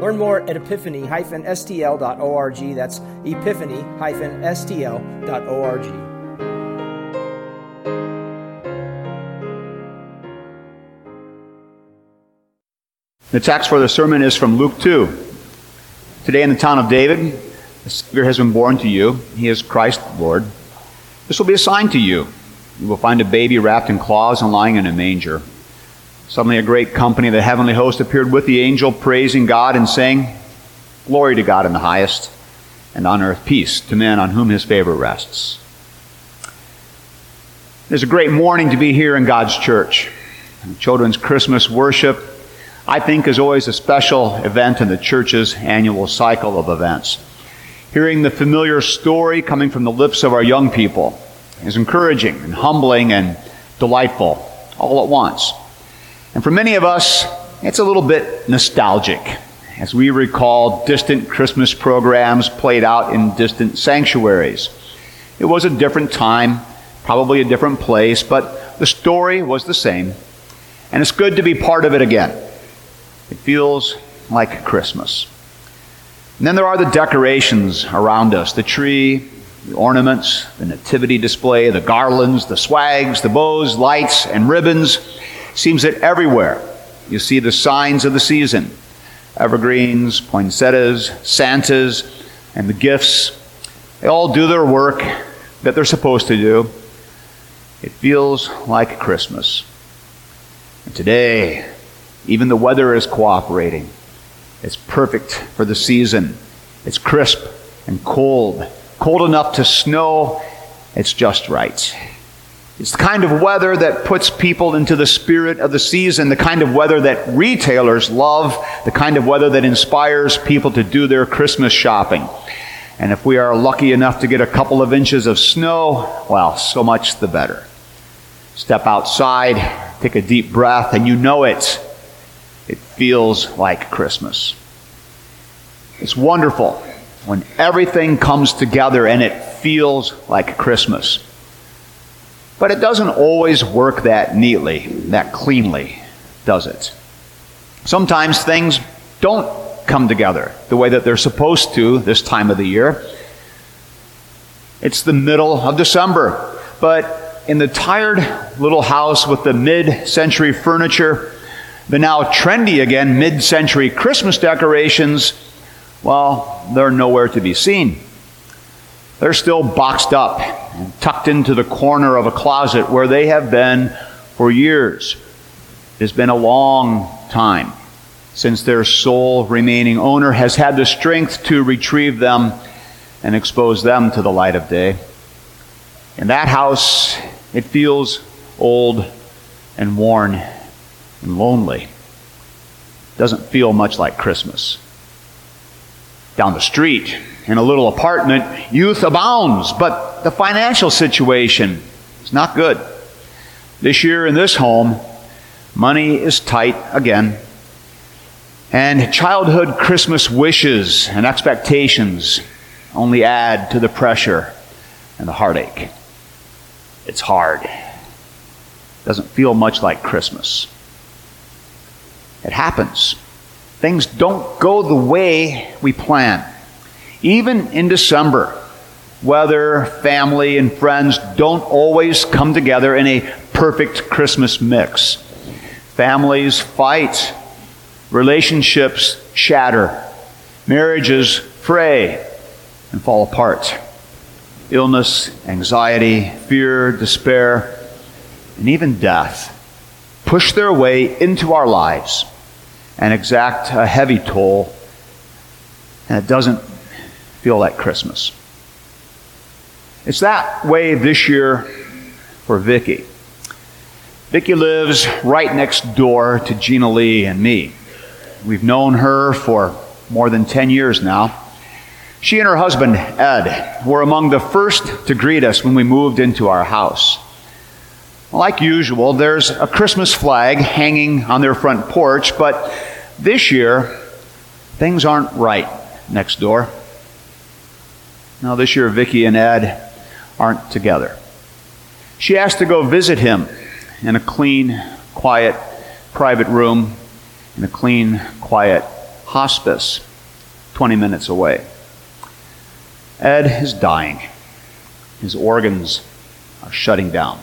Learn more at epiphany-stl.org. That's epiphany-stl.org. The text for the sermon is from Luke 2. Today in the town of David, a Savior has been born to you. He is Christ the Lord. This will be a sign to you. You will find a baby wrapped in cloths and lying in a manger. Suddenly, a great company of the heavenly host appeared with the angel, praising God and saying, Glory to God in the highest, and on earth peace to men on whom his favor rests. It's a great morning to be here in God's church. Children's Christmas worship, I think, is always a special event in the church's annual cycle of events. Hearing the familiar story coming from the lips of our young people is encouraging and humbling and delightful all at once. And for many of us, it's a little bit nostalgic as we recall distant Christmas programs played out in distant sanctuaries. It was a different time, probably a different place, but the story was the same. And it's good to be part of it again. It feels like Christmas. And then there are the decorations around us the tree, the ornaments, the nativity display, the garlands, the swags, the bows, lights, and ribbons. Seems that everywhere you see the signs of the season evergreens, poinsettias, Santas, and the gifts. They all do their work that they're supposed to do. It feels like Christmas. And today, even the weather is cooperating. It's perfect for the season. It's crisp and cold, cold enough to snow. It's just right. It's the kind of weather that puts people into the spirit of the season, the kind of weather that retailers love, the kind of weather that inspires people to do their Christmas shopping. And if we are lucky enough to get a couple of inches of snow, well, so much the better. Step outside, take a deep breath, and you know it. It feels like Christmas. It's wonderful when everything comes together and it feels like Christmas. But it doesn't always work that neatly, that cleanly, does it? Sometimes things don't come together the way that they're supposed to this time of the year. It's the middle of December, but in the tired little house with the mid century furniture, the now trendy again mid century Christmas decorations, well, they're nowhere to be seen. They're still boxed up and tucked into the corner of a closet where they have been for years. It's been a long time since their sole remaining owner has had the strength to retrieve them and expose them to the light of day. In that house, it feels old and worn and lonely. It doesn't feel much like Christmas. Down the street, in a little apartment, youth abounds, but the financial situation is not good. This year in this home, money is tight again. And childhood Christmas wishes and expectations only add to the pressure and the heartache. It's hard. It Doesn't feel much like Christmas. It happens. Things don't go the way we plan. Even in December, weather family and friends don't always come together in a perfect Christmas mix. Families fight, relationships shatter, marriages fray and fall apart. Illness, anxiety, fear, despair, and even death push their way into our lives and exact a heavy toll, and it doesn't feel like Christmas. It's that way this year for Vicki. Vicki lives right next door to Gina Lee and me. We've known her for more than 10 years now. She and her husband, Ed, were among the first to greet us when we moved into our house. Like usual, there's a Christmas flag hanging on their front porch, but this year, things aren't right next door. Now, this year, Vicki and Ed aren't together. She asked to go visit him in a clean, quiet, private room in a clean, quiet hospice 20 minutes away. Ed is dying. His organs are shutting down.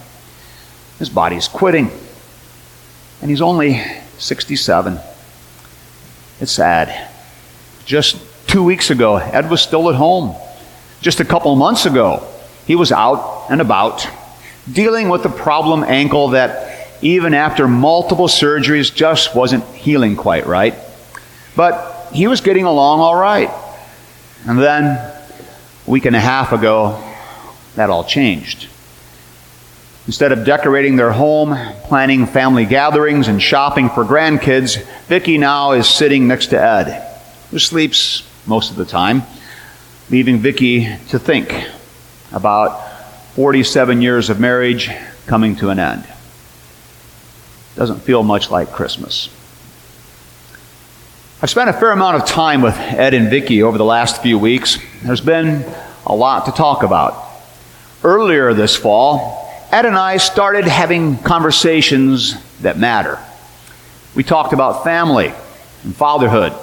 His body's quitting. And he's only 67. It's sad. Just two weeks ago, Ed was still at home. Just a couple months ago, he was out and about, dealing with a problem ankle that, even after multiple surgeries, just wasn't healing quite right. But he was getting along all right. And then, a week and a half ago, that all changed. Instead of decorating their home, planning family gatherings, and shopping for grandkids, Vicki now is sitting next to Ed, who sleeps most of the time, leaving Vicki to think about 47 years of marriage coming to an end. Doesn't feel much like Christmas. I've spent a fair amount of time with Ed and Vicki over the last few weeks. There's been a lot to talk about. Earlier this fall, Ed and I started having conversations that matter. We talked about family and fatherhood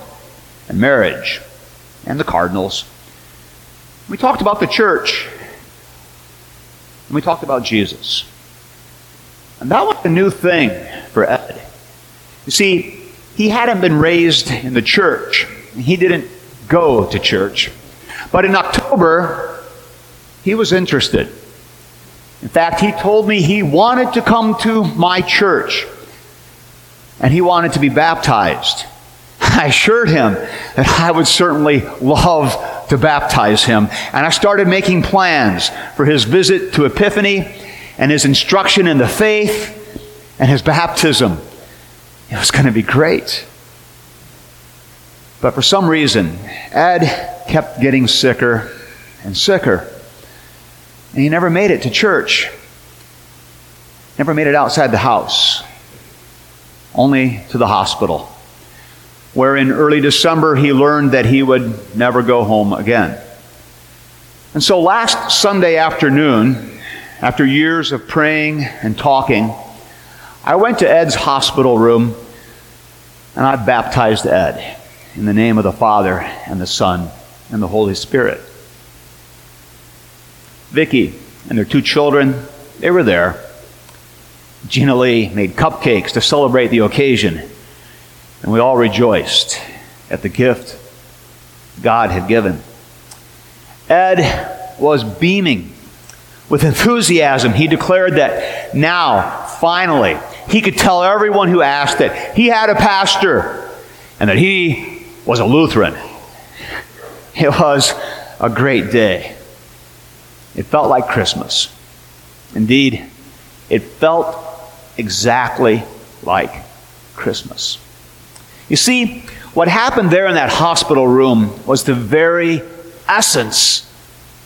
and marriage and the Cardinals. We talked about the church and we talked about Jesus. And that was a new thing for Ed. You see, he hadn't been raised in the church. He didn't go to church. But in October, he was interested. In fact, he told me he wanted to come to my church and he wanted to be baptized. I assured him that I would certainly love to baptize him. And I started making plans for his visit to Epiphany and his instruction in the faith and his baptism. It was going to be great. But for some reason, Ed kept getting sicker and sicker. And he never made it to church. Never made it outside the house. Only to the hospital, where in early December he learned that he would never go home again. And so last Sunday afternoon, after years of praying and talking, I went to Ed's hospital room and I baptized Ed in the name of the Father and the Son and the Holy Spirit. Vicky and their two children, they were there. Gina Lee made cupcakes to celebrate the occasion, and we all rejoiced at the gift God had given. Ed was beaming with enthusiasm. He declared that now, finally, he could tell everyone who asked that he had a pastor and that he was a Lutheran. It was a great day. It felt like Christmas. Indeed, it felt exactly like Christmas. You see, what happened there in that hospital room was the very essence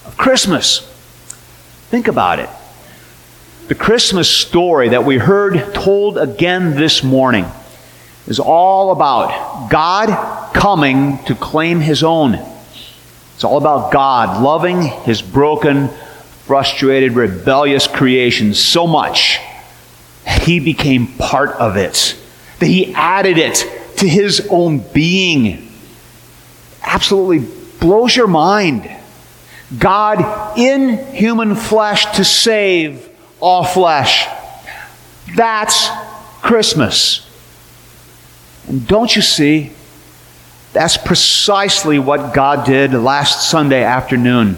of Christmas. Think about it. The Christmas story that we heard told again this morning is all about God coming to claim his own. It's all about God loving his broken, frustrated, rebellious creation so much that he became part of it, that he added it to his own being. Absolutely blows your mind. God in human flesh to save all flesh. That's Christmas. And don't you see? That's precisely what God did last Sunday afternoon.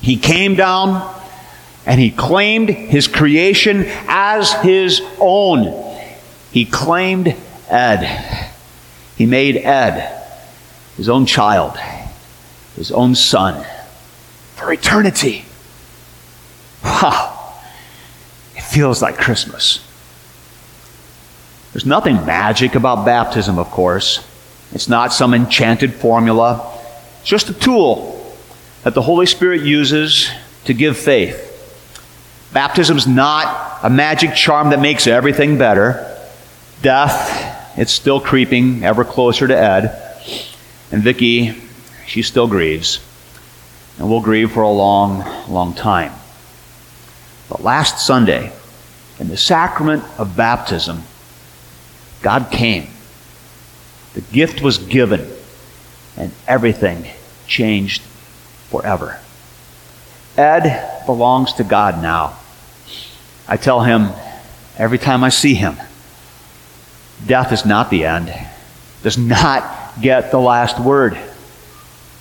He came down and he claimed his creation as his own. He claimed Ed. He made Ed his own child, his own son, for eternity. Wow. It feels like Christmas. There's nothing magic about baptism, of course. It's not some enchanted formula. It's just a tool that the Holy Spirit uses to give faith. Baptism is not a magic charm that makes everything better. Death, it's still creeping ever closer to Ed. And Vicky, she still grieves. And will grieve for a long, long time. But last Sunday, in the sacrament of baptism, God came. The gift was given, and everything changed forever. Ed belongs to God now. I tell him every time I see him, death is not the end, does not get the last word.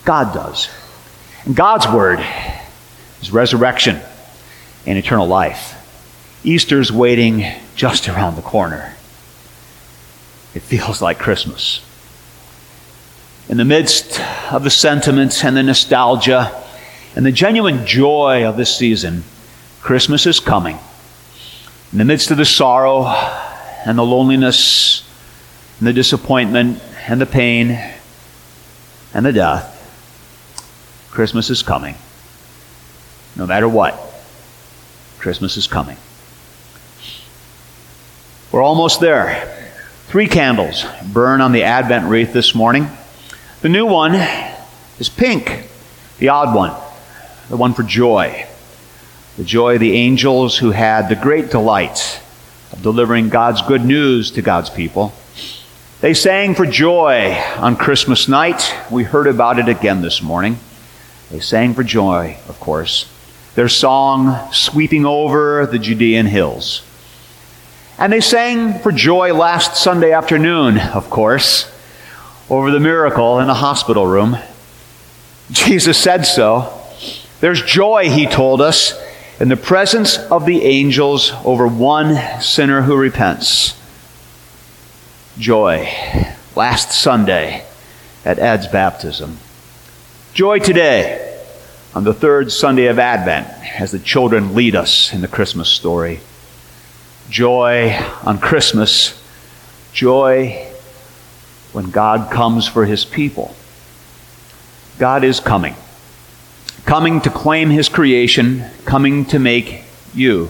God does. And God's word is resurrection and eternal life. Easter's waiting just around the corner. It feels like Christmas. In the midst of the sentiments and the nostalgia and the genuine joy of this season, Christmas is coming. In the midst of the sorrow and the loneliness and the disappointment and the pain and the death, Christmas is coming. No matter what, Christmas is coming. We're almost there. Three candles burn on the Advent wreath this morning. The new one is pink, the odd one, the one for joy. The joy of the angels who had the great delight of delivering God's good news to God's people. They sang for joy on Christmas night. We heard about it again this morning. They sang for joy, of course. Their song sweeping over the Judean hills. And they sang for joy last Sunday afternoon, of course, over the miracle in the hospital room. Jesus said so. There's joy, he told us, in the presence of the angels over one sinner who repents. Joy last Sunday at Ed's baptism. Joy today on the third Sunday of Advent as the children lead us in the Christmas story joy on Christmas, joy when God comes for his people. God is coming. Coming to claim his creation, coming to make you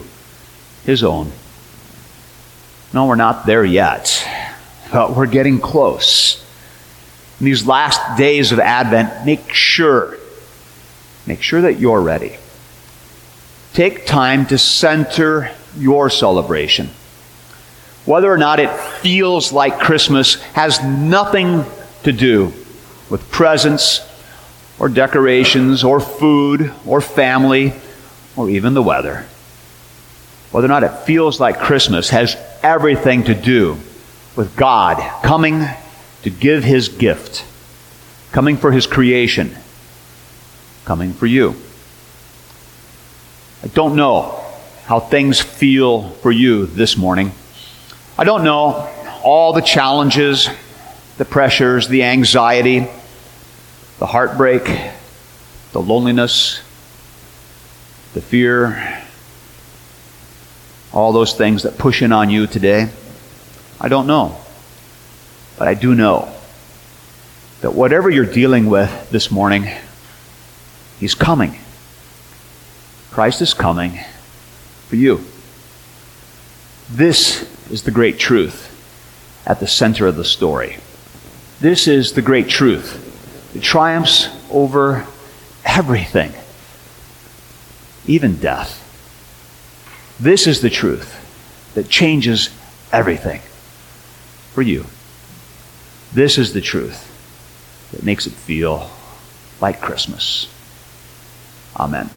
his own. No, we're not there yet, but we're getting close. In these last days of Advent, make sure, make sure that you're ready. Take time to center your celebration. Whether or not it feels like Christmas has nothing to do with presents or decorations or food or family or even the weather. Whether or not it feels like Christmas has everything to do with God coming to give his gift, coming for his creation, coming for you. I don't know how things feel for you this morning. I don't know all the challenges, the pressures, the anxiety, the heartbreak, the loneliness, the fear, all those things that push in on you today. I don't know. But I do know that whatever you're dealing with this morning, He's coming. Christ is coming for you. This is the great truth at the center of the story. This is the great truth that triumphs over everything, even death. This is the truth that changes everything for you. This is the truth that makes it feel like Christmas. Amen.